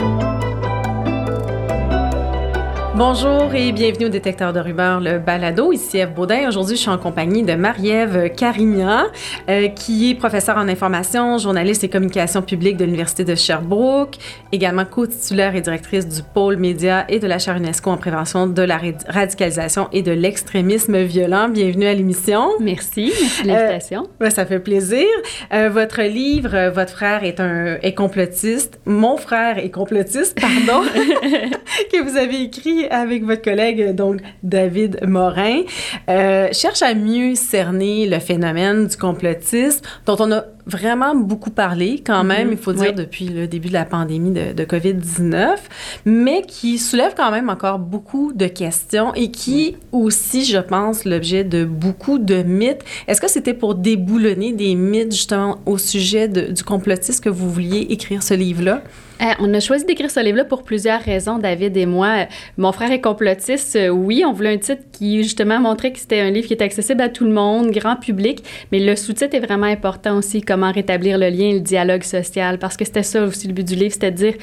thank you Bonjour et bienvenue au Détecteur de rumeurs, le balado. Ici Eve Baudin. Aujourd'hui, je suis en compagnie de Marie-Ève Carignan, euh, qui est professeure en information, journaliste et communication publique de l'Université de Sherbrooke, également co-titulaire et directrice du pôle média et de la chaire UNESCO en prévention de la radicalisation et de l'extrémisme violent. Bienvenue à l'émission. Merci, merci de l'invitation. Euh, ça fait plaisir. Euh, votre livre, Votre frère est un est complotiste. Mon frère est complotiste, pardon, que vous avez écrit avec votre collègue, donc David Morin, euh, cherche à mieux cerner le phénomène du complotisme, dont on a vraiment beaucoup parlé quand même, mm-hmm. il faut dire, depuis le début de la pandémie de, de COVID-19, mais qui soulève quand même encore beaucoup de questions et qui aussi, je pense, l'objet de beaucoup de mythes. Est-ce que c'était pour déboulonner des mythes justement au sujet de, du complotisme que vous vouliez écrire ce livre-là? Euh, on a choisi d'écrire ce livre-là pour plusieurs raisons, David et moi. Mon frère est complotiste. Euh, oui, on voulait un titre qui, justement, montrait que c'était un livre qui était accessible à tout le monde, grand public, mais le sous-titre est vraiment important aussi, comment rétablir le lien et le dialogue social, parce que c'était ça aussi le but du livre, c'était de dire,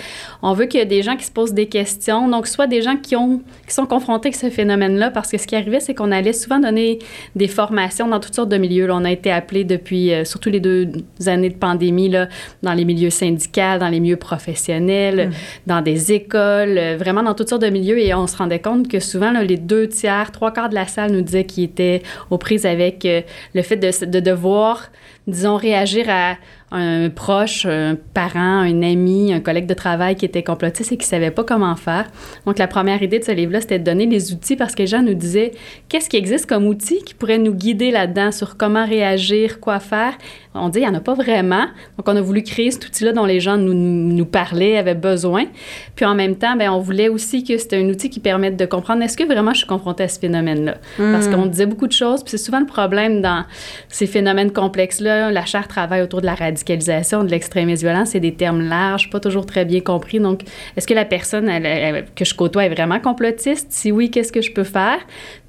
on veut qu'il y ait des gens qui se posent des questions, donc soit des gens qui, ont, qui sont confrontés avec ce phénomène-là, parce que ce qui arrivait, c'est qu'on allait souvent donner des formations dans toutes sortes de milieux. Là, on a été appelé depuis, euh, surtout les deux années de pandémie, là, dans les milieux syndicaux, dans les milieux professionnels, Mm. dans des écoles, euh, vraiment dans toutes sortes de milieux. Et on se rendait compte que souvent, les deux tiers, trois quarts de la salle nous disaient qu'ils étaient aux prises avec euh, le fait de, de devoir, disons, réagir à un proche, un parent, un ami, un collègue de travail qui était complotiste et qui ne savait pas comment faire. Donc, la première idée de ce livre-là, c'était de donner les outils parce que les gens nous disaient qu'est-ce qui existe comme outil qui pourrait nous guider là-dedans sur comment réagir, quoi faire? On dit, il n'y en a pas vraiment. Donc, on a voulu créer cet outil-là dont les gens nous, nous parlaient, avaient besoin. Puis, en même temps, bien, on voulait aussi que c'était un outil qui permette de comprendre est-ce que vraiment je suis confrontée à ce phénomène-là? Parce hmm. qu'on disait beaucoup de choses, puis c'est souvent le problème dans ces phénomènes complexes-là. La chaire travaille autour de la radicalisation, de l'extrémisme violent. C'est des termes larges, pas toujours très bien compris. Donc, est-ce que la personne que je côtoie est vraiment complotiste? Si oui, qu'est-ce que je peux faire?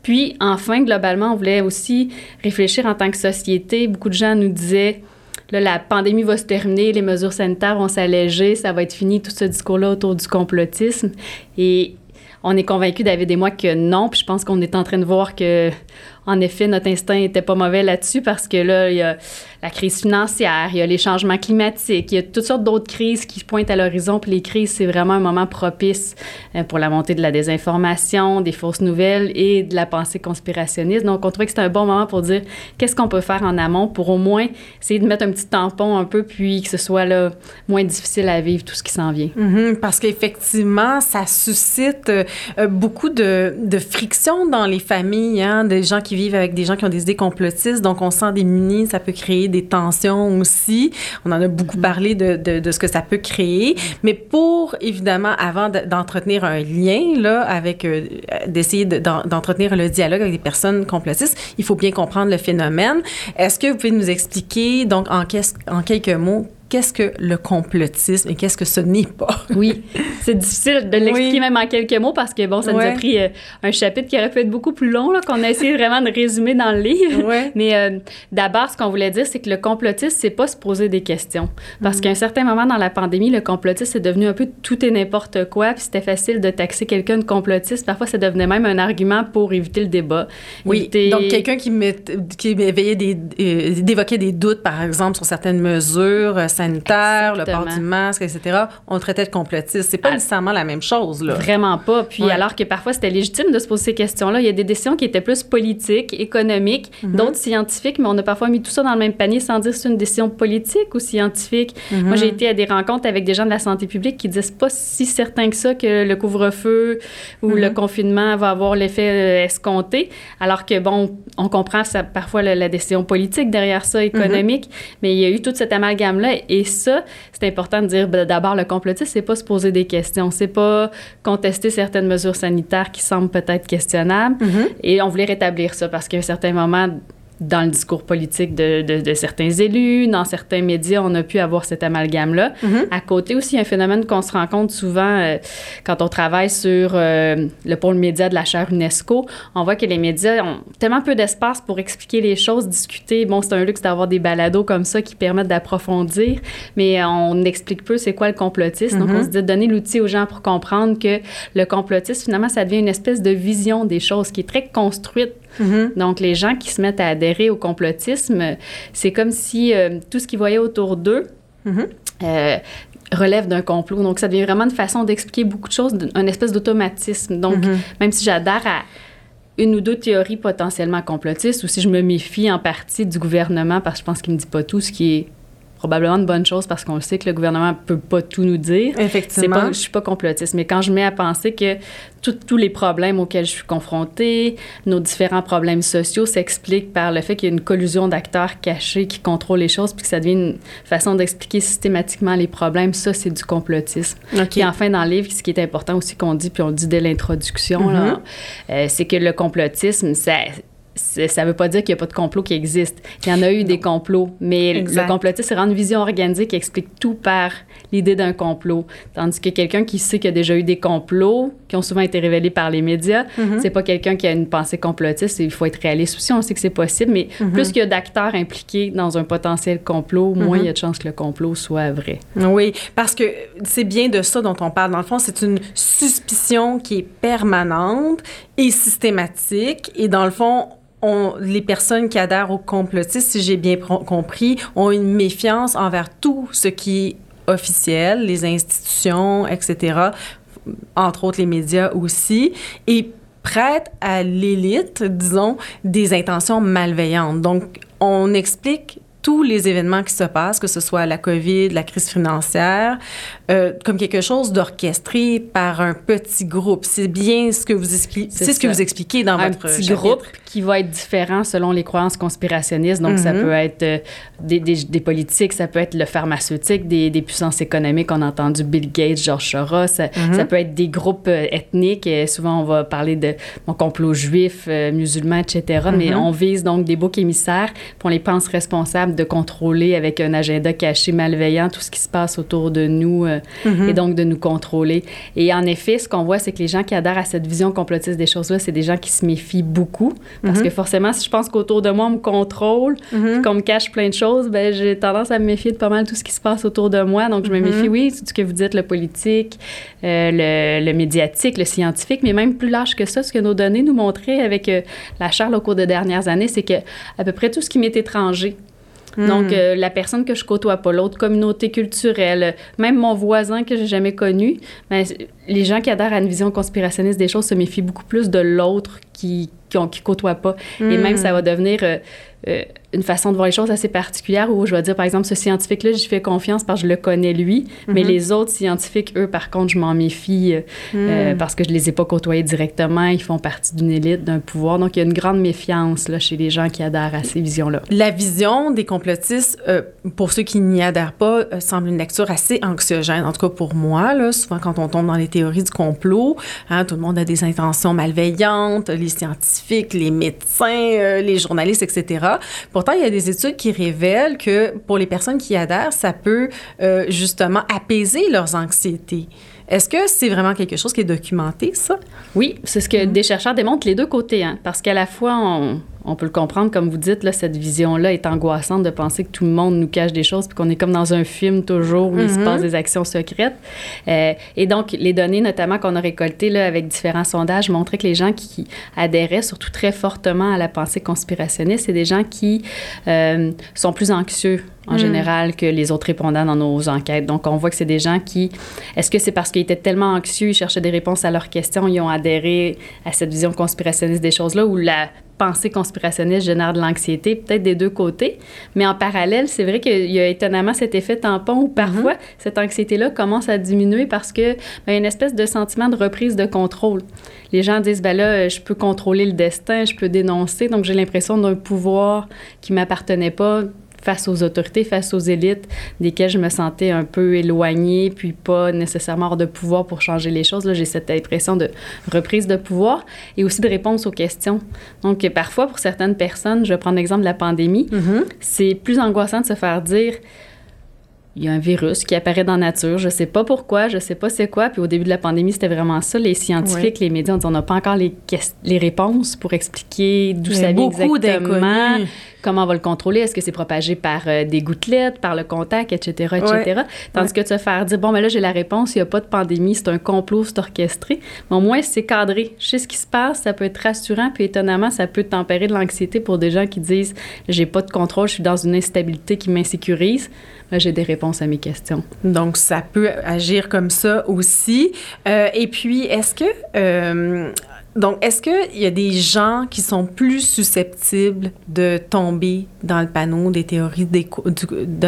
Puis, enfin, globalement, on voulait aussi réfléchir en tant que société. Beaucoup de gens nous disaient, la pandémie va se terminer, les mesures sanitaires vont s'alléger, ça va être fini, tout ce discours-là autour du complotisme. Et on est convaincus, David et moi, que non. Puis je pense qu'on est en train de voir que en effet, notre instinct était pas mauvais là-dessus parce que là, il y a la crise financière, il y a les changements climatiques, il y a toutes sortes d'autres crises qui pointent à l'horizon. Puis les crises, c'est vraiment un moment propice euh, pour la montée de la désinformation, des fausses nouvelles et de la pensée conspirationniste. Donc, on trouvait que c'était un bon moment pour dire qu'est-ce qu'on peut faire en amont pour au moins essayer de mettre un petit tampon un peu, puis que ce soit là, moins difficile à vivre tout ce qui s'en vient. Mm-hmm. parce qu'effectivement, ça suscite euh, beaucoup de, de friction dans les familles, hein, des gens qui vivent avec des gens qui ont des idées complotistes, donc on sent démunis, ça peut créer des tensions aussi. On en a beaucoup parlé de, de, de ce que ça peut créer, mais pour évidemment, avant d'entretenir un lien là avec, euh, d'essayer d'entretenir le dialogue avec des personnes complotistes, il faut bien comprendre le phénomène. Est-ce que vous pouvez nous expliquer donc en, en quelques mots qu'est-ce que le complotisme et qu'est-ce que ce n'est pas? oui, c'est difficile de l'expliquer même en quelques mots parce que, bon, ça nous a pris euh, un chapitre qui aurait pu être beaucoup plus long, qu'on a essayé vraiment de résumer dans le livre. Mais euh, d'abord, ce qu'on voulait dire, c'est que le complotisme, c'est pas se poser des questions. Parce mm. qu'à un certain moment dans la pandémie, le complotisme est devenu un peu tout et n'importe quoi, puis c'était facile de taxer quelqu'un de complotiste. Parfois, ça devenait même un argument pour éviter le débat. Oui, donc quelqu'un qui, qui éveillait des... Euh, d'évoquer des doutes, par exemple, sur certaines mesures sanitaire, le port du masque, etc., on traitait de complotiste. C'est pas ah. nécessairement la même chose, là. Vraiment pas. Puis alors que parfois, c'était légitime de se poser ces questions-là, il y a des décisions qui étaient plus politiques, économiques, mhm. d'autres scientifiques, mais on a parfois mis tout ça dans le même panier sans dire si c'est une décision politique ou scientifique. Mhm. Moi, j'ai été à des rencontres avec des gens de la santé publique qui disent pas si certain que ça que le couvre-feu ou le mhm. confinement va avoir l'effet euh, escompté, alors que, bon, on comprend ça, parfois la, décision politique derrière ça, économique, mais il y a eu toute cette amalgame-là et ça, c'est important de dire ben, d'abord le complotisme, c'est pas se poser des questions, c'est pas contester certaines mesures sanitaires qui semblent peut-être questionnables. Mm-hmm. Et on voulait rétablir ça parce qu'à un certain moment, dans le discours politique de, de, certains élus, dans certains médias, on a pu avoir cet amalgame-là. Mm-hmm. À côté aussi, il y a un phénomène qu'on se rend compte souvent euh, quand on travaille sur euh, le pôle média de la chaire UNESCO. On voit que les médias ont tellement peu d'espace pour expliquer les choses, discuter. Bon, c'est un luxe d'avoir des balados comme ça qui permettent d'approfondir, mais on explique peu c'est quoi le complotisme. Donc, on mm-hmm. se dit de donner l'outil aux gens pour comprendre que le complotisme, finalement, ça devient une espèce de vision des choses qui est très construite Mm-hmm. Donc, les gens qui se mettent à adhérer au complotisme, c'est comme si euh, tout ce qu'ils voyaient autour d'eux mm-hmm. euh, relève d'un complot. Donc, ça devient vraiment une façon d'expliquer beaucoup de choses, un espèce d'automatisme. Donc, mm-hmm. même si j'adhère à une ou deux théories potentiellement complotistes, ou si je me méfie en partie du gouvernement parce que je pense qu'il me dit pas tout, ce qui est probablement une bonne chose parce qu'on sait que le gouvernement peut pas tout nous dire. Effectivement. Pas, je suis pas complotiste, mais quand je mets à penser que tous les problèmes auxquels je suis confrontée, nos différents problèmes sociaux s'expliquent par le fait qu'il y a une collusion d'acteurs cachés qui contrôlent les choses, puis que ça devient une façon d'expliquer systématiquement les problèmes, ça, c'est du complotisme. Et enfin, dans le livre, ce qui est important aussi qu'on dit, puis on le dit dès l'introduction, euh, c'est que le complotisme, ça ça ne veut pas dire qu'il n'y a pas de complot qui existe. Il y en a eu des complots, mais le complotisme, c'est rendre une vision organisée qui explique tout par l'idée d'un complot. Tandis que quelqu'un qui sait qu'il y a déjà eu des complots, qui ont souvent été révélés par les médias, mm-hmm. c'est pas quelqu'un qui a une pensée complotiste. Il faut être réaliste aussi, on sait que c'est possible, mais mm-hmm. plus qu'il y a d'acteurs impliqués dans un potentiel complot, moins mm-hmm. il y a de chances que le complot soit vrai. Oui, parce que c'est bien de ça dont on parle. Dans le fond, c'est une suspicion qui est permanente et systématique. Et dans le fond, les personnes qui adhèrent au complotisme, si j'ai bien compris, ont une méfiance envers tout ce qui est officiel, les institutions, etc., entre autres les médias aussi, et prêtent à l'élite, disons, des intentions malveillantes. Donc, on explique tous les événements qui se passent, que ce soit la COVID, la crise financière, euh, comme quelque chose d'orchestré par un petit groupe. C'est bien ce que vous expliquez, c'est ce que vous expliquez dans un votre petit groupe qui va être différent selon les croyances conspirationnistes. Donc, ça mhm. peut être euh, des, des, des, politiques, ça peut être le pharmaceutique, des, des, puissances économiques. On a entendu Bill Gates, George Soros. Ça, mhm. ça peut être des groupes euh, ethniques. Et souvent, on va parler de mon complot juif, musulman, etc. Mais mhm. on vise donc des boucs émissaires, puis on les pense responsables de contrôler avec un agenda caché malveillant tout ce qui se passe autour de nous mm-hmm. et donc de nous contrôler. Et en effet, ce qu'on voit, c'est que les gens qui adhèrent à cette vision complotiste des choses-là, c'est des gens qui se méfient beaucoup parce mm-hmm. que forcément, si je pense qu'autour de moi, on me contrôle, mm-hmm. qu'on me cache plein de choses, ben j'ai tendance à me méfier de pas mal tout ce qui se passe autour de moi. Donc, je me méfie, oui, tout ce que vous dites, le politique, euh, le, médiatique, le scientifique, mais même plus large que ça, ce que nos données nous montraient avec euh, la Charle au cours des dernières années, c'est que à peu près tout ce qui m'est étranger, donc, hmm. euh, la personne que je côtoie pas, l'autre communauté culturelle, même mon voisin que j'ai jamais connu, ben, les gens qui adhèrent à une vision conspirationniste des choses se méfient beaucoup plus de l'autre qui, qui, qui côtoie pas. Et même, hmm. ça va devenir euh, euh, une façon de voir les choses assez particulière où je vais dire, par exemple, ce scientifique-là, j'y fais confiance parce que je le connais lui, mais mhm. les autres scientifiques, eux, par contre, je m'en méfie euh, euh, hmm. parce que je les ai pas côtoyés directement, ils font partie d'une élite, d'un pouvoir. Donc, il y a une grande méfiance là, chez les gens qui adhèrent à ces visions-là. La vision des complotistes, pour ceux qui n'y adhèrent pas, semble une lecture assez anxiogène, en tout cas pour moi. Là, souvent, quand on tombe dans les théories du complot, hein, tout le monde a des intentions malveillantes, les scientifiques, les médecins, les journalistes, etc. Pourtant, il y a des études qui révèlent que pour les personnes qui adhèrent, ça peut euh, justement apaiser leurs anxiétés. Est-ce que c'est vraiment quelque chose qui est documenté, ça? Oui, c'est ce que mm-hmm. des chercheurs démontrent les deux côtés, hein, parce qu'à la fois, on, on peut le comprendre, comme vous dites, là, cette vision-là est angoissante de penser que tout le monde nous cache des choses, puis qu'on est comme dans un film toujours où il se mhm. passe des actions secrètes. Euh, et donc, les données, notamment qu'on a récoltées là, avec différents sondages, montraient que les gens qui adhéraient surtout très fortement à la pensée conspirationniste, c'est des gens qui euh, sont plus anxieux en mhm. général que les autres répondants dans nos enquêtes. Donc, on voit que c'est des gens qui... Est-ce que c'est parce qu'ils étaient tellement anxieux, ils cherchaient des réponses à leurs questions, ils ont adhéré à cette vision conspirationniste des choses-là, ou la pensée conspirationniste génère de l'anxiété, peut-être des deux côtés. Mais en parallèle, c'est vrai qu'il y a étonnamment cet effet tampon où parfois mhm. cette anxiété-là commence à diminuer parce que ben, y a une espèce de sentiment de reprise de contrôle. Les gens disent ben là, je peux contrôler le destin, je peux dénoncer, donc j'ai l'impression d'un pouvoir qui m'appartenait pas face aux autorités, face aux élites, desquelles je me sentais un peu éloignée, puis pas nécessairement hors de pouvoir pour changer les choses. Là, j'ai cette impression de reprise de pouvoir et aussi de réponse aux questions. Donc, parfois, pour certaines personnes, je vais prendre l'exemple de la pandémie, Mm-hmm. c'est plus angoissant de se faire dire il y a un virus qui apparaît dans la nature, je sais pas pourquoi, je sais pas c'est quoi. Puis au début de la pandémie, c'était vraiment ça. Les scientifiques, les médias, on dit on n'a pas encore les, les réponses pour expliquer d'où ça vient exactement, d'inconnus. Comment on va le contrôler, est-ce que c'est propagé par euh, des gouttelettes, par le contact, etc., etc. Tandis que de se faire dire, bon, mais là, j'ai la réponse, il n'y a pas de pandémie, c'est un complot, c'est orchestré. Mais au moins, c'est cadré. Je sais ce qui se passe, ça peut être rassurant, puis étonnamment, ça peut tempérer de l'anxiété pour des gens qui disent, j'ai pas de contrôle, je suis dans une instabilité qui m'insécurise. Là, j'ai des réponses à mes questions. Donc, ça peut agir comme ça aussi. Euh, et puis, est-ce que... euh, donc, est-ce qu'il y a des gens qui sont plus susceptibles de tomber dans le panneau des théories, des,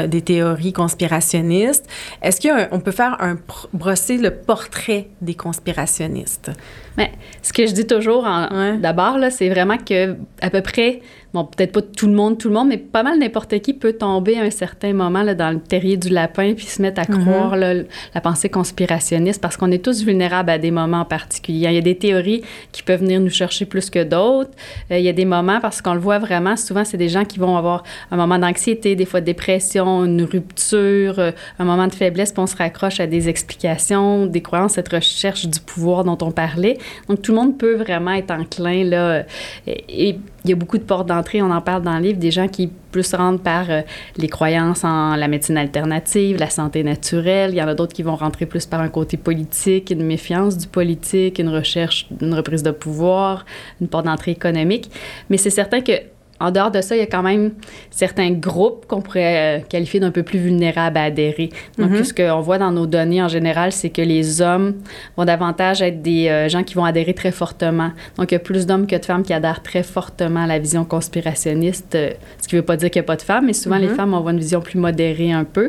du- théories conspirationnistes? Est-ce qu'on peut faire un brosser le portrait des conspirationnistes? Mais ce que je dis toujours, Ouais. d'abord, là, c'est vraiment que à peu près, bon, peut-être pas tout le monde, tout le monde, mais pas mal n'importe qui peut tomber à un certain moment là, dans le terrier du lapin puis se mettre à Mhm. croire là, la pensée conspirationniste parce qu'on est tous vulnérables à des moments particuliers. Il y a des théories qui peuvent venir nous chercher plus que d'autres. Euh, il y a des moments, parce qu'on le voit vraiment, souvent, c'est des gens qui vont avoir un moment d'anxiété, des fois de dépression, une rupture, euh, un moment de faiblesse, puis on se raccroche à des explications, des croyances, cette recherche du pouvoir dont on parlait. Donc, tout le monde peut vraiment être enclin, là. Et, et il y a beaucoup de portes d'entrée, on en parle dans le livre, des gens qui plus rentrent par euh, les croyances en la médecine alternative, la santé naturelle. Il y en a d'autres qui vont rentrer plus par un côté politique, une méfiance du politique, une recherche, une reprise de pouvoir, une porte d'entrée économique. Mais c'est certain que en dehors de ça, il y a quand même certains groupes qu'on pourrait euh, qualifier d'un peu plus vulnérables à adhérer. Donc, Mhm. ce qu'on voit dans nos données en général, c'est que les hommes vont davantage être des euh, gens qui vont adhérer très fortement. Donc, il y a plus d'hommes que de femmes qui adhèrent très fortement à la vision conspirationniste, euh, ce qui ne veut pas dire qu'il n'y a pas de femmes, mais souvent, les Mhm. femmes, on voit une vision plus modérée un peu.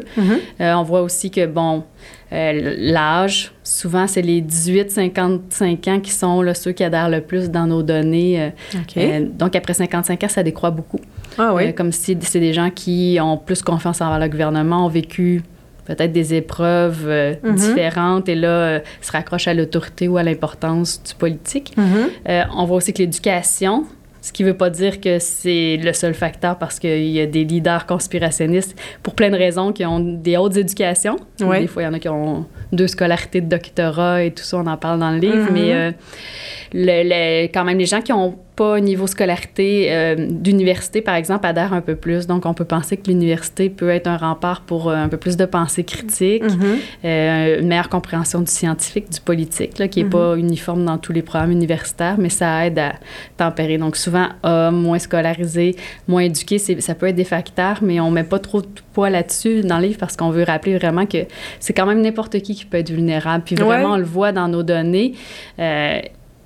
Euh, on voit aussi que, bon, euh, l'âge, souvent, c'est les 18-55 ans qui sont là, ceux qui adhèrent le plus dans nos données. euh, euh, donc, après 55 ans, ça décroît beaucoup. ah oui. Euh, comme si c'est des gens qui ont plus confiance envers le gouvernement, ont vécu peut-être des épreuves euh, Mhm. différentes et là, euh, se raccrochent à l'autorité ou à l'importance du politique. Mhm. Euh, on voit aussi que l'éducation, ce qui ne veut pas dire que c'est le seul facteur parce qu'il y a des leaders conspirationnistes pour plein de raisons qui ont des hautes éducations. Ouais. Des fois, il y en a qui ont deux scolarités de doctorat et tout ça, on en parle dans le livre, Mhm. mais euh, le- le- quand même, les gens qui n'ont pas un niveau scolarité euh, d'université, par exemple, adhèrent un peu plus. Donc, on peut penser que l'université peut être un rempart pour euh, un peu plus de pensée critique, Mhm. euh, une meilleure compréhension du scientifique, du politique, là, qui n'est Mhm. pas uniforme dans tous les programmes universitaires, mais ça aide à tempérer. Donc, souvent, hommes, moins scolarisés, moins éduqués, c'est- ça peut être des facteurs, mais on met pas trop de poids là-dessus dans le livre parce qu'on veut rappeler vraiment que c'est quand même n'importe qui qui peut être vulnérable. Puis vraiment, Ouais. on le voit dans nos données. Euh,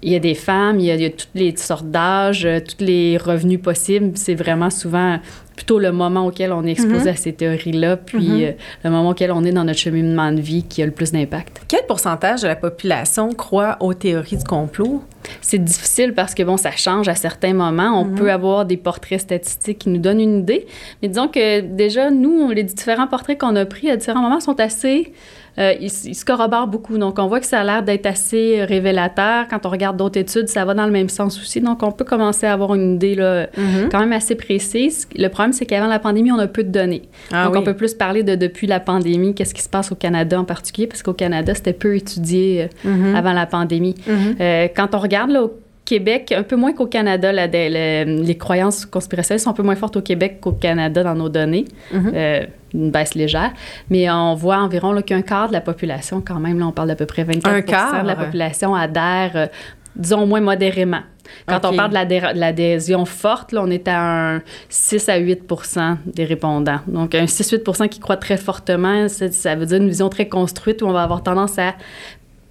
il y a des femmes, il y a, il y a toutes les sortes d'âges, euh, tous les revenus possibles. C'est vraiment souvent plutôt le moment auquel on est exposé Mhm. à ces théories-là, puis Mhm. euh, le moment auquel on est dans notre cheminement de vie qui a le plus d'impact. Quel pourcentage de la population croit aux théories du complot? C'est difficile parce que, bon, ça change à certains moments. On Mhm. peut avoir des portraits statistiques qui nous donnent une idée. Mais disons que déjà, nous, les différents portraits qu'on a pris à différents moments sont assez... euh, ils, se corroborent beaucoup. Donc, on voit que ça a l'air d'être assez révélateur. Quand on regarde d'autres études, ça va dans le même sens aussi. Donc, on peut commencer à avoir une idée là, Mhm. quand même assez précise. Le problème, c'est qu'avant la pandémie, on a peu de données. Ah Donc, oui. on peut plus parler de depuis la pandémie, qu'est-ce qui se passe au Canada en particulier, parce qu'au Canada, c'était peu étudié euh, Mhm. avant la pandémie. Mhm. Euh, quand on regarde là, au Québec, un peu moins qu'au Canada, là, les croyances conspirationnistes sont un peu moins fortes au Québec qu'au Canada dans nos données. Euh, une baisse légère. Mais on voit environ là, qu'un quart de la population, quand même, là, on parle d'à peu près 24 Un quart? de la population adhère, euh, disons, moins modérément. Quand on parle de l'adhé- de l'adhésion forte, là, on est à un 6 à 8% des répondants. Donc, un 6-8% qui croient très fortement, ça veut dire une vision très construite où on va avoir tendance à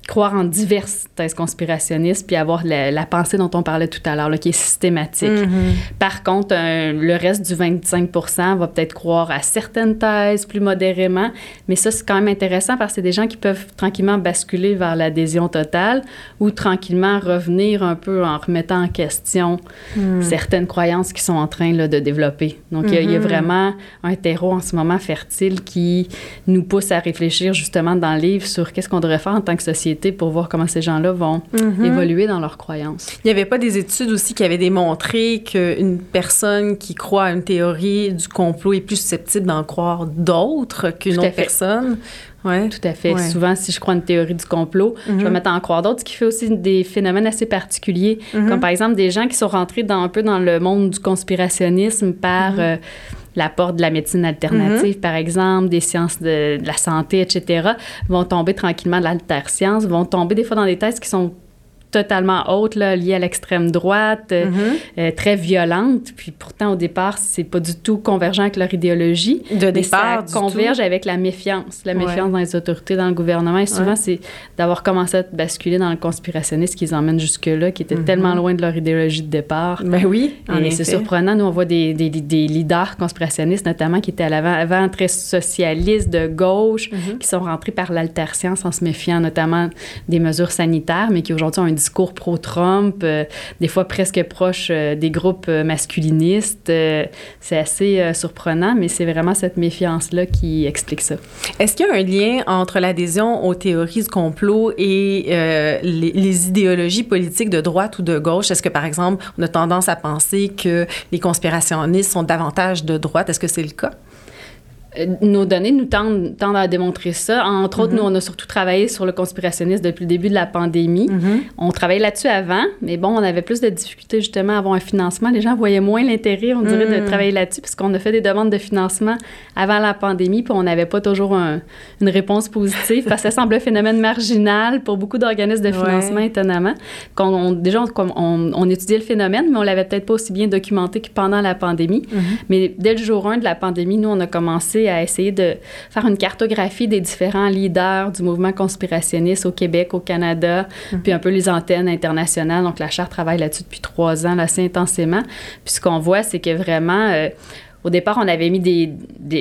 croire en diverses thèses conspirationnistes puis avoir la, pensée dont on parlait tout à l'heure, qui est systématique. Mm-hmm. Par contre, le reste du 25 va peut-être croire à certaines thèses plus modérément, mais ça, c'est quand même intéressant parce que c'est des gens qui peuvent tranquillement basculer vers l'adhésion totale ou tranquillement revenir un peu en remettant en question mm. certaines croyances qui sont en train là, de développer. Donc, il y, a mm-hmm. vraiment un terreau en ce moment fertile qui nous pousse à réfléchir justement dans le livre sur qu'est-ce qu'on devrait faire en tant que société pour voir comment ces gens-là vont mhm. évoluer dans leurs croyances. Il n'y avait pas des études aussi qui avaient démontré qu'une personne qui croit à une théorie du complot est plus susceptible d'en croire d'autres qu'une autre personne? Ouais. Tout à fait. Souvent, si je crois à une théorie du complot, je vais mhm. mettre à en croire d'autres, ce qui fait aussi des phénomènes assez particuliers, mhm. comme par exemple des gens qui sont rentrés dans, un peu dans le monde du conspirationnisme par... Euh, la porte de la médecine alternative, mhm. par exemple, des sciences de, la santé, etc., vont tomber tranquillement de l'alterscience, vont tomber des fois dans des thèses qui sont totalement haute, là, liée à l'extrême droite, euh, mm-hmm. euh, très violente. Puis pourtant, au départ, c'est pas du tout convergent avec leur idéologie. De départ, ça converge avec la méfiance, la méfiance dans les autorités, dans le gouvernement. Et souvent, c'est d'avoir commencé à basculer dans le conspirationnisme qui les emmène jusque-là, qui étaient mm-hmm. tellement loin de leur idéologie de départ. Ben oui, Et c'est surprenant. Nous, on voit des, des, des, leaders conspirationnistes, notamment, qui étaient à l'avant, avant très socialistes, de gauche, mm-hmm. qui sont rentrés par l'altercience en se méfiant notamment des mesures sanitaires, mais qui aujourd'hui ont un discours pro-Trump, euh, des fois presque proche euh, des groupes euh, masculinistes. c'est assez surprenant, mais c'est vraiment cette méfiance-là qui explique ça. Est-ce qu'il y a un lien entre l'adhésion aux théories du complot et les, les, idéologies politiques de droite ou de gauche? Est-ce que, par exemple, on a tendance à penser que les conspirationnistes sont davantage de droite? Est-ce que c'est le cas? Euh, nos données nous tendent, tendent, à démontrer ça. Entre autres, nous, mhm. on a surtout travaillé sur le conspirationnisme depuis le début de la pandémie. Mhm. On travaillait là-dessus avant, mais bon, on avait plus de difficultés justement à avoir un financement. Les gens voyaient moins l'intérêt, on dirait, de mhm. travailler là-dessus, puisqu'on a fait des demandes de financement avant la pandémie, puis on n'avait pas toujours une réponse positive, parce que ça semble un phénomène marginal pour beaucoup d'organismes de financement, étonnamment. On, déjà, on, on, étudiait le phénomène, mais on l'avait peut-être pas aussi bien documenté que pendant la pandémie. Mais dès le jour 1 de la pandémie, nous, on a commencé à essayer de faire une cartographie des différents leaders du mouvement conspirationniste au Québec, au Canada, mhm. puis un peu les antennes internationales. Donc, la Charte travaille là-dessus depuis trois ans, assez intensément. Puis ce qu'on voit, c'est que vraiment, euh, au départ, on avait mis des,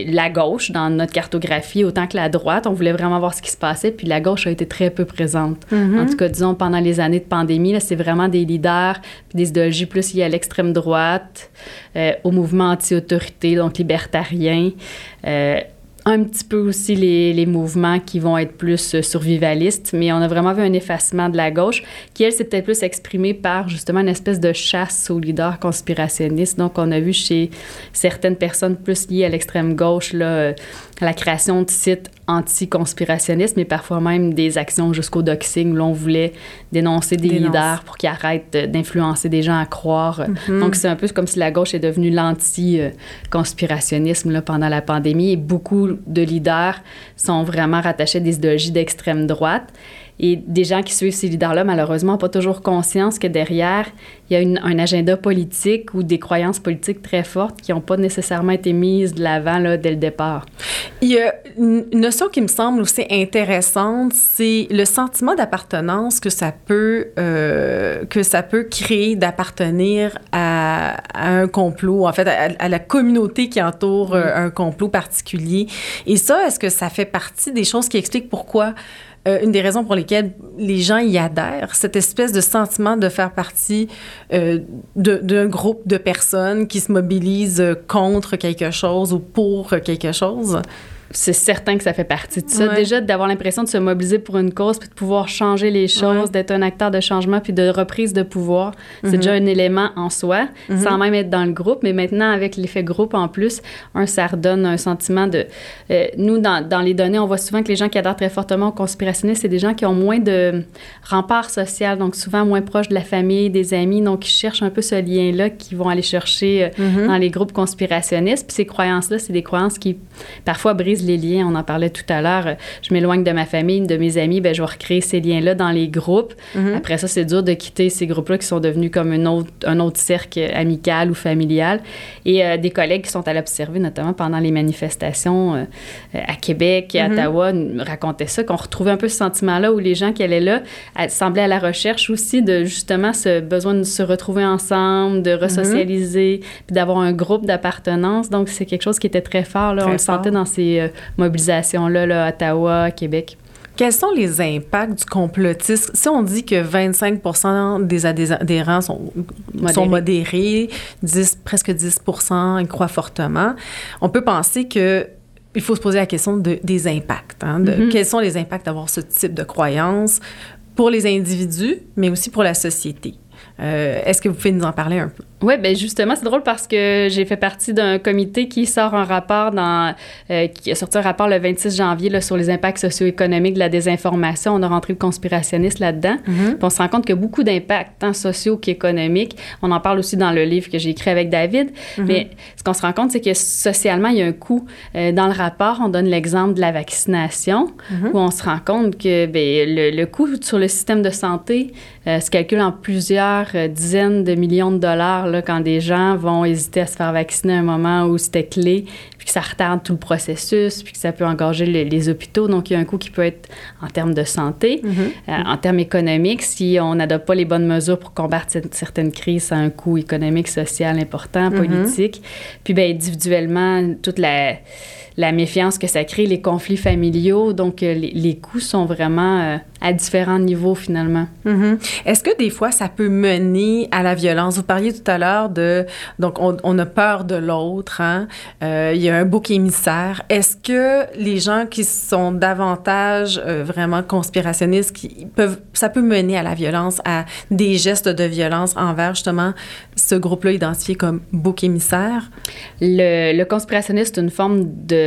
la gauche dans notre cartographie autant que la droite. On voulait vraiment voir ce qui se passait, puis la gauche a été très peu présente. Mhm. En tout cas, disons, pendant les années de pandémie, c'est vraiment des leaders, puis des idéologies plus liées à l'extrême droite, euh, au mouvement anti-autorité, donc libertarien. Euh, un petit peu aussi les, les, mouvements qui vont être plus euh, survivalistes, mais on a vraiment vu un effacement de la gauche qui, elle, s'est peut-être plus exprimée par justement une espèce de chasse aux leaders conspirationnistes. Donc, on a vu chez certaines personnes plus liées à l'extrême gauche là, euh, la création de sites anti-conspirationnistes, mais parfois même des actions jusqu'au doxing où l'on voulait dénoncer des leaders pour qu'ils arrêtent d'influencer des gens à croire. Mm-hmm. Donc, c'est un peu comme si la gauche est devenue l'anti-conspirationnisme pendant la pandémie et beaucoup de leaders sont vraiment rattachés à des idéologies d'extrême droite. Et des gens qui suivent ces leaders-là, malheureusement, n'ont pas toujours conscience que derrière, il y a un agenda politique ou des croyances politiques très fortes qui n'ont pas nécessairement été mises de l'avant dès le départ. Il y a une notion qui me semble aussi intéressante, c'est le sentiment d'appartenance que ça peut euh, que ça peut créer d'appartenir à, un complot, en fait, à, la communauté qui entoure euh, un complot particulier. Et ça, est-ce que ça fait partie des choses qui expliquent pourquoi euh, une des raisons pour lesquelles les gens y adhèrent, cette espèce de sentiment de faire partie euh, d'un groupe de personnes qui se mobilisent contre quelque chose ou pour quelque chose c'est certain que ça fait partie de ça. Déjà, d'avoir l'impression de se mobiliser pour une cause, puis de pouvoir changer les choses, d'être un acteur de changement, puis de reprise de pouvoir, c'est mhm. déjà un élément en soi, mhm. sans même être dans le groupe. Mais maintenant, avec l'effet groupe en plus, un, ça redonne un sentiment de... Euh, nous, dans, dans, les données, on voit souvent que les gens qui adhèrent très fortement au conspirationnisme, c'est des gens qui ont moins de rempart social, donc souvent moins proches de la famille, des amis, donc qui cherchent un peu ce lien-là, qui vont aller chercher euh, mhm. dans les groupes conspirationnistes. Puis ces croyances-là, c'est des croyances qui parfois brisent les liens. On en parlait tout à l'heure. Je m'éloigne de ma famille, de mes amis, ben, je vais recréer ces liens-là dans les groupes. Mhm. Après ça, c'est dur de quitter ces groupes-là qui sont devenus comme un autre, un autre cercle amical ou familial. Et euh, des collègues qui sont allés observer, notamment pendant les manifestations euh, à Québec et à Mhm. Ottawa, racontaient ça, qu'on retrouvait un peu ce sentiment-là où les gens qui allaient là semblaient à la recherche aussi de justement ce besoin de se retrouver ensemble, de resocialiser, puis d'avoir un groupe d'appartenance. Donc, c'est quelque chose qui était très fort. Là. Très On le sentait dans ces euh, mobilisations-là, là, Ottawa, Québec. Quels sont les impacts du complotisme? Si on dit que 25 des adhé- adhérents sont, sont modérés, 10, presque 10 ils croient fortement, on peut penser que il faut se poser la question de- des impacts. hein, de- Mhm. Quels sont les impacts d'avoir ce type de croyance pour les individus, mais aussi pour la société? Euh, Est-ce que vous pouvez nous en parler un peu? Oui, ben justement, c'est drôle parce que j'ai fait partie d'un comité qui sort un rapport dans, euh, qui a sorti un rapport le 26 janvier là, sur les impacts socio-économiques de la désinformation. On a rentré le conspirationniste là-dedans. Puis on se rend compte qu'il y a beaucoup d'impacts, tant sociaux qu'économiques. On en parle aussi dans le livre que j'ai écrit avec David. Mais ce qu'on se rend compte, c'est que socialement, il y a un coût. Euh, dans le rapport, on donne l'exemple de la vaccination, où on se rend compte que ben, le, le coût sur le système de santé euh, se calcule en plusieurs dizaines de millions de dollars là, quand des gens vont hésiter à se faire vacciner à un moment où c'était clé, puis que ça retarde tout le processus, puis que ça peut engager les, les hôpitaux. Donc, il y a un coût qui peut être en termes de santé, euh, en termes économiques. Si on n'adopte pas les bonnes mesures pour combattre cette- certaines crises, ça a un coût économique, social important, politique. Puis, bien, individuellement, toute la, la méfiance que ça crée, les conflits familiaux. Donc, euh, les, les coûts sont vraiment euh, à différents niveaux, finalement. Mhm. Est-ce que des fois, ça peut mener à la violence? Vous parliez tout à l'heure de... Donc, on, on a peur de l'autre. Hein? Euh, il y a un bouc émissaire. Est-ce que les gens qui sont davantage euh, vraiment conspirationnistes, qui peuvent, ça peut mener à la violence, à des gestes de violence envers justement ce groupe-là identifié comme bouc émissaire? Le, le conspirationnisme, c'est une forme de...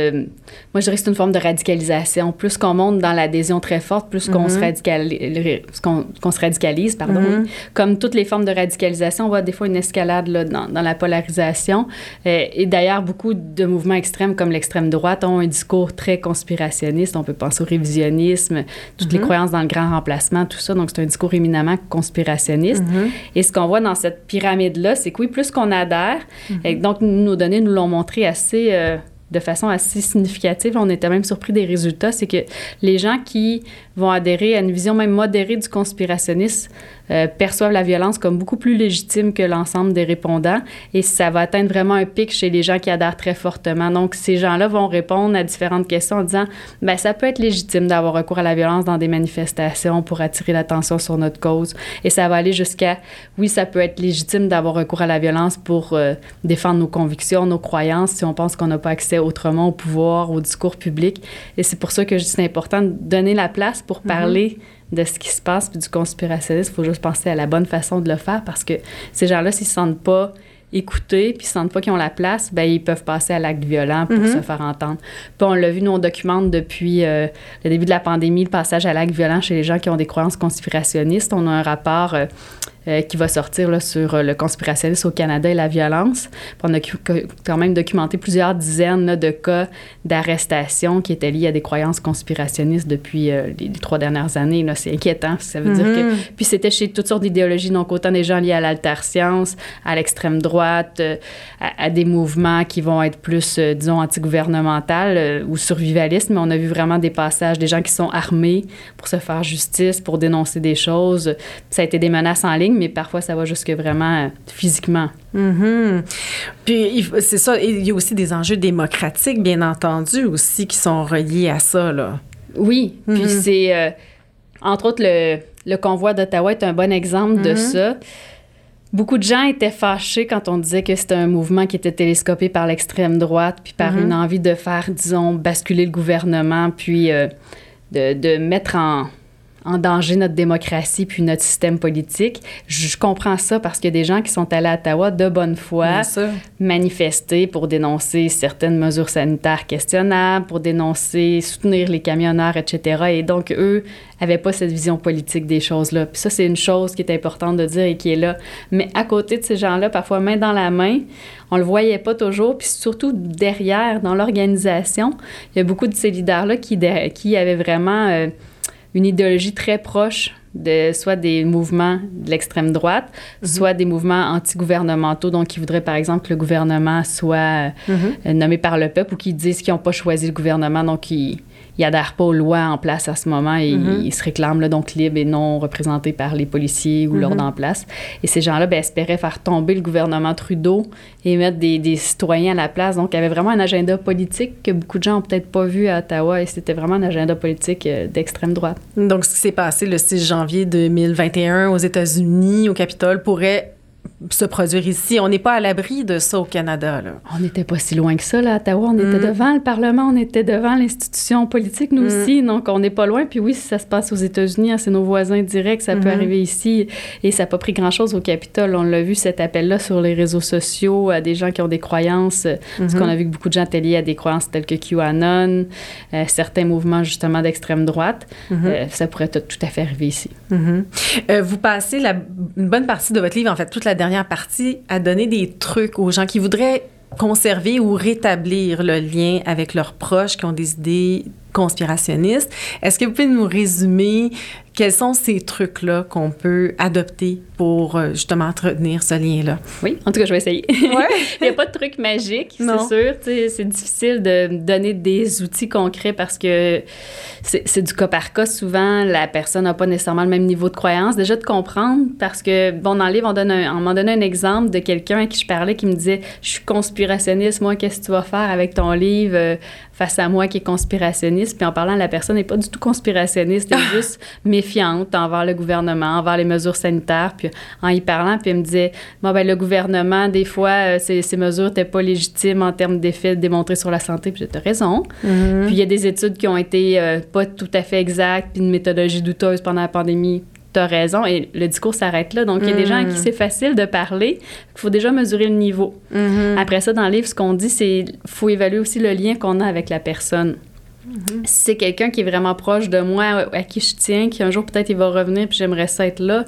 Moi, je dirais que c'est une forme de radicalisation. Plus qu'on monte dans l'adhésion très forte, plus qu'on se, radicali- qu'on, se radicalise. Pardon, Mhm. oui. Comme toutes les formes de radicalisation, on voit des fois une escalade là, dans, dans la polarisation. Euh, et d'ailleurs, beaucoup de mouvements extrêmes comme l'extrême droite ont un discours très conspirationniste. On peut penser au révisionnisme, toutes les croyances dans le grand remplacement, tout ça. Donc, c'est un discours éminemment conspirationniste. Et ce qu'on voit dans cette pyramide-là, c'est que oui, plus qu'on adhère, et donc nos données nous l'ont montré assez, euh, de façon assez significative, on était même surpris des résultats, c'est que les gens qui vont adhérer à une vision même modérée du conspirationnisme euh, perçoivent la violence comme beaucoup plus légitime que l'ensemble des répondants et ça va atteindre vraiment un pic chez les gens qui adhèrent très fortement. Donc, ces gens-là vont répondre à différentes questions en disant, ben ça peut être légitime d'avoir recours à la violence dans des manifestations pour attirer l'attention sur notre cause et ça va aller jusqu'à, oui, ça peut être légitime d'avoir recours à la violence pour euh, défendre nos convictions, nos croyances, si on pense qu'on n'a pas accès autrement au pouvoir, au discours public. Et c'est pour ça que je dis que c'est important de donner la place pour parler de ce qui se passe puis du conspirationnisme. Il faut juste penser à la bonne façon de le faire parce que ces gens-là, s'ils ne se sentent pas écoutés puis ils sentent pas qu'ils ont la place, ben ils peuvent passer à l'acte violent pour se faire entendre. Puis on l'a vu, nous on documente depuis euh, le début de la pandémie le passage à l'acte violent chez les gens qui ont des croyances conspirationnistes. On a un rapport euh, euh, qui va sortir là, sur euh, le conspirationnisme au Canada et la violence. Puis on a quand même documenté plusieurs dizaines là, de cas d'arrestation qui étaient liés à des croyances conspirationnistes depuis euh, les, les trois dernières années. C'est inquiétant. Ça veut dire que... Puis c'était chez toutes sortes d'idéologies, donc autant des gens liés à l'alterscience, à l'extrême droite, à, à des mouvements qui vont être plus, disons, antigouvernemental euh, ou survivalistes, mais on a vu vraiment des passages, des gens qui sont armés pour se faire justice, pour dénoncer des choses. Ça a été des menaces en ligne, mais parfois ça va jusque vraiment euh, physiquement. Mhm. Puis c'est ça, il y a aussi des enjeux démocratiques, bien entendu, aussi, qui sont reliés à ça, là. Oui, puis Mhm. c'est... euh, entre autres, le, le convoi d'Ottawa est un bon exemple de ça. Beaucoup de gens étaient fâchés quand on disait que c'était un mouvement qui était télescopé par l'extrême droite, puis par une envie de faire, disons, basculer le gouvernement, puis euh, de, de mettre en, en danger notre démocratie puis notre système politique. Je, comprends ça parce qu'il y a des gens qui sont allés à Ottawa de bonne foi manifester pour dénoncer certaines mesures sanitaires questionnables, pour dénoncer, soutenir les camionneurs, etc. Et donc, eux n'avaient pas cette vision politique des choses-là. Puis ça, c'est une chose qui est importante de dire et qui est là. Mais à côté de ces gens-là, parfois main dans la main, on le voyait pas toujours. Puis surtout derrière, dans l'organisation, il y a beaucoup de ces leaders-là qui, qui avaient vraiment euh, une idéologie très proche de soit des mouvements de l'extrême droite, mhm. soit des mouvements anti-gouvernementaux, donc qui voudraient par exemple que le gouvernement soit mhm. euh, nommé par le peuple ou qui disent qu'ils n'ont pas choisi le gouvernement, donc qui ils adhèrent pas aux lois en place à ce moment et mhm. ils se réclament là, donc libres et non représentés par les policiers ou mm l'ordre en place. Et ces gens-là ben, espéraient faire tomber le gouvernement Trudeau et mettre des, des, citoyens à la place. Donc, il y avait vraiment un agenda politique que beaucoup de gens n'ont peut-être pas vu à Ottawa et c'était vraiment un agenda politique euh, d'extrême droite. Donc, ce qui s'est passé le 6 janvier 2021 aux États-Unis, au Capitole, pourrait se produire ici. On n'est pas à l'abri de ça au Canada. Là. On n'était pas si loin que ça, là, à Ottawa. On était mm. devant le Parlement, on était devant l'institution politique, nous mm. aussi. Donc, on n'est pas loin. Puis oui, si ça se passe aux États-Unis, hein, c'est nos voisins directs, ça peut mm-hmm. arriver ici. Et ça n'a pas pris grand-chose au Capitole. On l'a vu, cet appel-là, sur les réseaux sociaux, à des gens qui ont des croyances. Parce mm-hmm. qu'on a vu que beaucoup de gens étaient liés à des croyances telles que QAnon, euh, certains mouvements, justement, d'extrême droite. Mm-hmm. Euh, ça pourrait tout à fait arriver ici. Euh, vous passez la, une bonne partie de votre livre, en fait, toute la dernière partie à donner des trucs aux gens qui voudraient conserver ou rétablir le lien avec leurs proches qui ont des idées conspirationnistes. Est-ce que vous pouvez nous résumer quels sont ces trucs-là qu'on peut adopter pour euh, justement entretenir ce lien-là? Oui, en tout cas, je vais essayer. Ouais. Il n'y a pas de truc magique, c'est sûr. C'est difficile de donner des outils concrets parce que c'est du cas par cas. Souvent, la personne n'a pas nécessairement le même niveau de croyance. Déjà, de comprendre parce que, bon, dans le livre, on, donne on m'a donné un exemple de quelqu'un à qui je parlais qui me disait Je suis conspirationniste, moi, qu'est-ce que tu vas faire avec ton livre face à moi qui est conspirationniste? Puis en parlant, la personne n'est pas du tout conspirationniste, elle est juste méfiante envers le gouvernement, envers les mesures sanitaires. Puis en y parlant, puis elle me disait, bon, ben le gouvernement, des fois, euh, ces, ces, mesures n'étaient pas légitimes en termes d'effets démontrés sur la santé. Puis j'ai raison. Mm-hmm. Puis il y a des études qui ont été euh, pas tout à fait exactes, puis une méthodologie douteuse pendant la pandémie tu as raison. Et le discours s'arrête là. Donc, il y a des gens à qui mm-hmm. c'est facile de parler. Il faut déjà mesurer le niveau. Mm-hmm. Après ça, dans le livre, ce qu'on dit, c'est qu'il faut évaluer aussi le lien qu'on a avec la personne. Si c'est quelqu'un qui est vraiment proche de moi, à qui je tiens, qui un jour peut-être il va revenir, puis j'aimerais ça être là,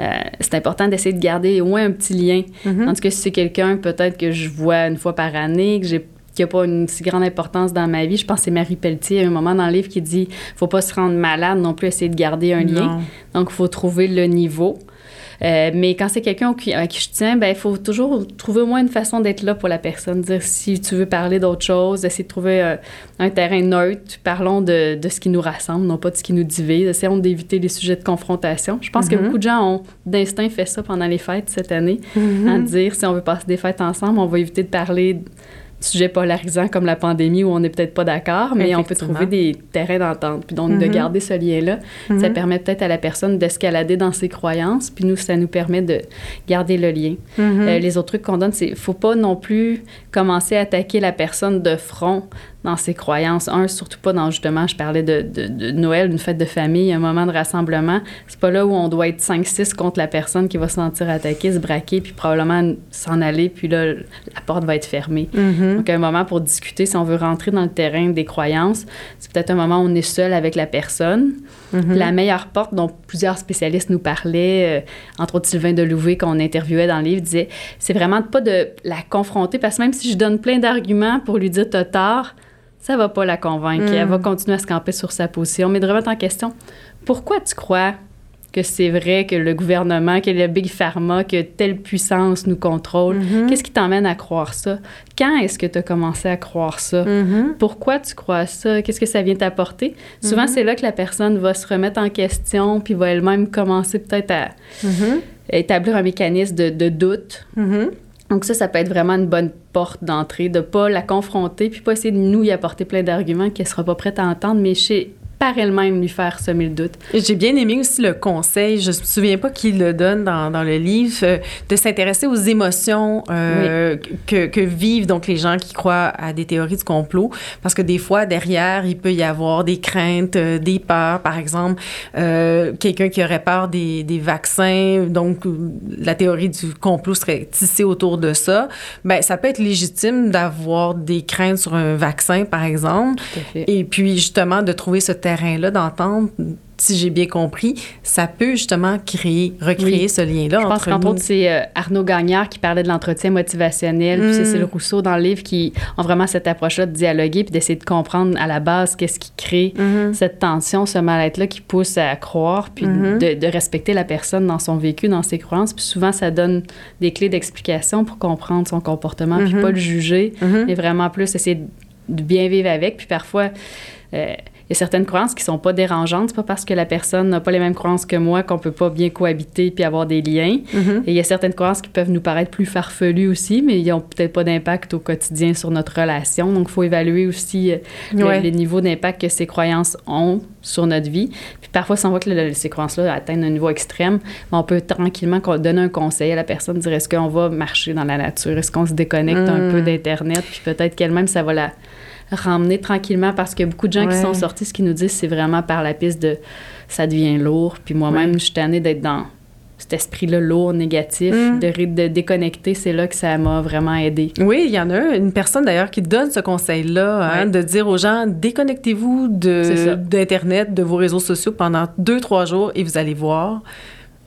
euh, c'est important d'essayer de garder au moins un petit lien. Mm-hmm. En tout cas, si c'est quelqu'un peut-être que je vois une fois par année, que j'ai qui n'a pas une si grande importance dans ma vie. Je pense que c'est Marie Pelletier, à un moment dans le livre, qui dit faut pas se rendre malade non plus, essayer de garder un lien. Donc, il faut trouver le niveau. Euh, mais quand c'est quelqu'un à qui je tiens, ben il faut toujours trouver au moins une façon d'être là pour la personne. Dire si tu veux parler d'autre chose, essayer de trouver euh, un terrain neutre. Parlons de, de, ce qui nous rassemble, non pas de ce qui nous divise. Essayons d'éviter les sujets de confrontation. Je pense que mm-hmm. beaucoup de gens ont d'instinct fait ça pendant les fêtes cette année, mm-hmm. à dire si on veut passer des fêtes ensemble, on va éviter de parler sujet polarisant comme la pandémie où on n'est peut-être pas d'accord, mais on peut trouver des terrains d'entente. Puis donc, de mm-hmm. garder ce lien-là, ça mm-hmm. permet peut-être à la personne d'escalader dans ses croyances, puis nous, ça nous permet de garder le lien. Mm-hmm. Euh, les autres trucs qu'on donne, c'est faut pas non plus commencer à attaquer la personne de front dans ses croyances. Un, surtout pas dans, justement, je parlais de, de, Noël, une fête de famille, un moment de rassemblement. C'est pas là où on doit être 5-6 contre la personne qui va se sentir attaquée, se braquer, puis probablement s'en aller, puis là, la porte va être fermée. Mm-hmm. Donc, un moment pour discuter, si on veut rentrer dans le terrain des croyances, c'est peut-être un moment où on est seul avec la personne. Mm-hmm. La meilleure porte dont plusieurs spécialistes nous parlaient, euh, entre autres Sylvain Delouvé, qu'on interviewait dans le livre, disait c'est vraiment pas de la confronter, parce que même si je donne plein d'arguments pour lui dire t'as tort, ça va pas la convaincre. Elle va mm. continuer à se camper sur sa position. Mais de remettre en question, pourquoi tu crois que c'est vrai que le gouvernement, que le Big Pharma, que telle puissance nous contrôle? Mm-hmm. Qu'est-ce qui t'emmène à croire ça? Quand est-ce que tu as commencé à croire ça? Mm-hmm. Pourquoi tu crois ça? Qu'est-ce que ça vient t'apporter? Souvent, mm-hmm. c'est là que la personne va se remettre en question puis va elle-même commencer peut-être à établir un mécanisme de, de doute. Donc ça, ça peut être vraiment une bonne porte d'entrée, de pas la confronter, puis pas essayer de nous y apporter plein d'arguments qu'elle sera pas prête à entendre, mais chez par elle-même lui faire semer le doute. J'ai bien aimé aussi le conseil, je me souviens pas qui le donne dans, dans le livre, euh, de s'intéresser aux émotions euh, que, que, vivent donc les gens qui croient à des théories du complot, parce que des fois, derrière, il peut y avoir des craintes, euh, des peurs, par exemple, quelqu'un qui aurait peur des, des, vaccins, donc la théorie du complot serait tissée autour de ça, ben ça peut être légitime d'avoir des craintes sur un vaccin, par exemple, et puis justement de trouver ce terrain-là d'entente si j'ai bien compris, ça peut justement créer, recréer ce lien-là. Je pense qu'entre autres, c'est euh, Arnaud Gagnard qui parlait de l'entretien motivationnel, puis c'est mm. le Rousseau dans le livre qui ont vraiment cette approche-là de dialoguer puis d'essayer de comprendre à la base qu'est-ce qui crée mm-hmm. cette tension, ce mal-être-là qui pousse à croire, puis mm-hmm. de, de, respecter la personne dans son vécu, dans ses croyances. Puis souvent, ça donne des clés d'explication pour comprendre son comportement, puis pas le juger, mais vraiment plus essayer de bien vivre avec. Puis parfois, euh, y a certaines croyances qui sont pas dérangeantes. C'est pas parce que la personne n'a pas les mêmes croyances que moi qu'on peut pas bien cohabiter puis avoir des liens. Mm-hmm. Et il y a certaines croyances qui peuvent nous paraître plus farfelues aussi, mais ils ont peut-être pas d'impact au quotidien sur notre relation. Donc, il faut évaluer aussi euh, les niveaux d'impact que ces croyances ont sur notre vie. Puis parfois, si on voit que ces croyances-là atteignent un niveau extrême, on peut tranquillement donner un conseil à la personne, dire est-ce qu'on va marcher dans la nature, est-ce qu'on se déconnecte un peu mm. d'Internet, puis peut-être qu'elle-même, ça va la ramener tranquillement parce que beaucoup de gens qui sont sortis, ce qu'ils nous disent, c'est vraiment par la piste de ça devient lourd. Puis moi-même, je suis tannée d'être dans cet esprit-là lourd, négatif, mm. de, de, déconnecter, c'est là que ça m'a vraiment aidé. Oui, il y en a une personne d'ailleurs qui donne ce conseil-là, hein, de dire aux gens déconnectez-vous d'Internet, de, vos réseaux sociaux pendant deux, trois jours et vous allez voir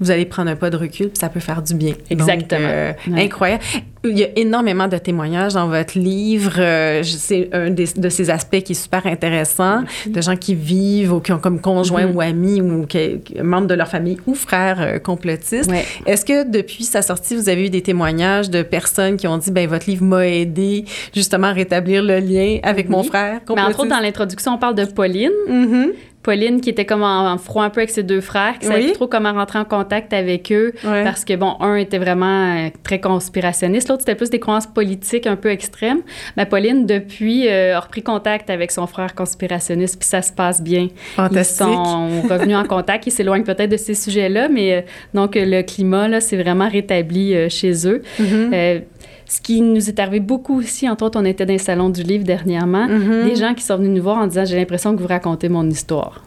vous allez prendre un pas de recul, puis ça peut faire du bien. Exactement. Euh, incroyable. Il y a énormément de témoignages dans votre livre. Euh, c'est un de ces aspects qui est super intéressant, de gens qui vivent ou qui ont comme conjoint mm-hmm. ou amis ou membres de leur famille ou frères euh, complotistes. Est-ce que depuis sa sortie, vous avez eu des témoignages de personnes qui ont dit, ben votre livre m'a aidé justement à rétablir le lien avec mon frère complotiste? Mais entre autres, dans l'introduction, on parle de Pauline. Mm-hmm. Pauline qui était comme en, froid un peu avec ses deux frères, qui savait trop comment rentrer en contact avec eux parce que bon, un était vraiment euh, très conspirationniste, l'autre c'était plus des croyances politiques un peu extrêmes. Mais Pauline depuis euh, a repris contact avec son frère conspirationniste puis ça se passe bien. Fantastique. Ils sont revenus en contact, ils s'éloignent peut-être de ces sujets-là, mais euh, donc le climat là, c'est vraiment rétabli chez eux. Mm-hmm. Ce qui nous est arrivé beaucoup aussi, entre autres, on était dans les salons du livre dernièrement, mm-hmm. des gens qui sont venus nous voir en disant J'ai l'impression que vous racontez mon histoire.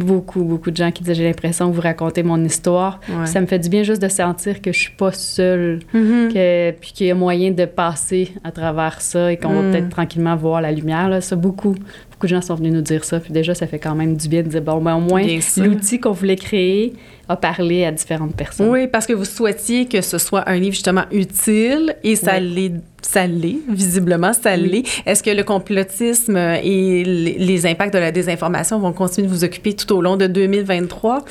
Beaucoup, beaucoup de gens qui disaient J'ai l'impression que vous racontez mon histoire. Ça me fait du bien juste de sentir que je suis pas seule, mm-hmm. que, puis qu'il y a moyen de passer à travers ça et qu'on va mm. peut-être tranquillement voir la lumière. Là. Ça, beaucoup, beaucoup de gens sont venus nous dire ça. Puis déjà, ça fait quand même du bien de dire Bon, ben, au moins, l'outil qu'on voulait créer, a parlé à différentes personnes. Oui, parce que vous souhaitiez que ce soit un livre justement utile et ça l'est ça l'est, visiblement, ça l'est. Est-ce que le complotisme et les impacts de la désinformation vont continuer de vous occuper tout au long de 2023?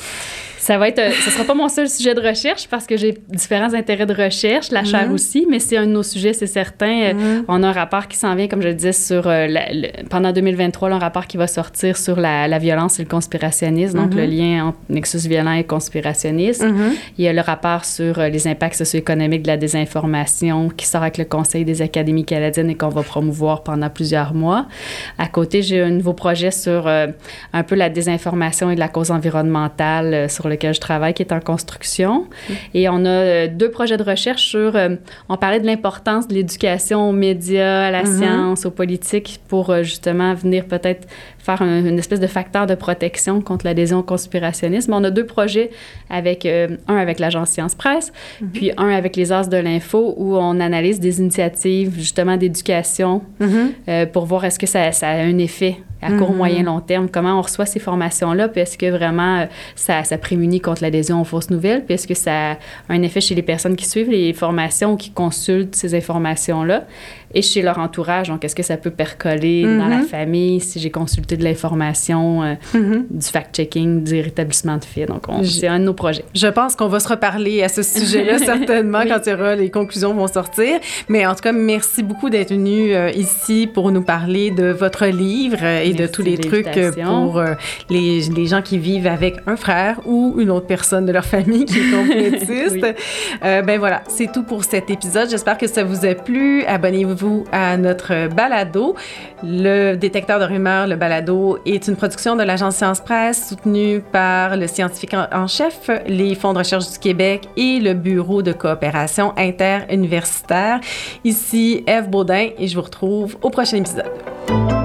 Ça va être, euh, ce sera pas mon seul sujet de recherche parce que j'ai différents intérêts de recherche, la chair mhm. aussi, mais c'est un de nos sujets, c'est certain. Euh, mhm. On a un rapport qui s'en vient, comme je le disais, sur euh, pendant 2023, là, un rapport qui va sortir sur la, la violence et le conspirationnisme, donc le mhm. lien entre nexus violent et conspirationnisme. Il y a le rapport sur les impacts socio-économiques de la désinformation qui sort avec le Conseil des académies canadiennes et qu'on va promouvoir pendant plusieurs mois. À côté, j'ai un nouveau projet sur un peu la désinformation et de la cause environnementale sur lequel je travaille, qui est en construction. Mm. Et on a euh, deux projets de recherche sur... Euh, on parlait de l'importance de l'éducation aux médias, à la mm-hmm. science, aux politiques, pour euh, justement venir peut-être faire une espèce de facteur de protection contre l'adhésion au conspirationnisme. On a deux projets avec un avec l'agence Science Presse, mm-hmm. puis un avec les As de l'info où on analyse des initiatives justement d'éducation mm-hmm. pour voir est-ce que ça, ça, a un effet à court, moyen, long terme, comment on reçoit ces formations-là, puis est-ce que vraiment ça, ça prémunit contre l'adhésion aux fausses nouvelles, puis est-ce que ça a un effet chez les personnes qui suivent les formations ou qui consultent ces informations-là? Et chez leur entourage. Donc, est-ce que ça peut percoler dans la mhm. famille si j'ai consulté de l'information, euh, mhm. du fact-checking, du rétablissement de faits? Donc, c'est un de nos projets. Je pense qu'on va se reparler à ce sujet-là certainement quand il y aura, les conclusions vont sortir. Mais en tout cas, merci beaucoup d'être venu euh, ici pour nous parler de votre livre euh, et de tous les trucs pour les, les, gens qui vivent avec un frère ou une autre personne de leur famille qui est complétiste. ben voilà, c'est tout pour cet épisode. J'espère que ça vous a plu. Abonnez-vous à notre balado. Le détecteur de rumeurs, le balado, est une production de l'agence Science Presse soutenue par le scientifique en chef, les fonds de recherche du Québec et le Bureau de coopération interuniversitaire. Ici Eve Baudin et je vous retrouve au prochain épisode.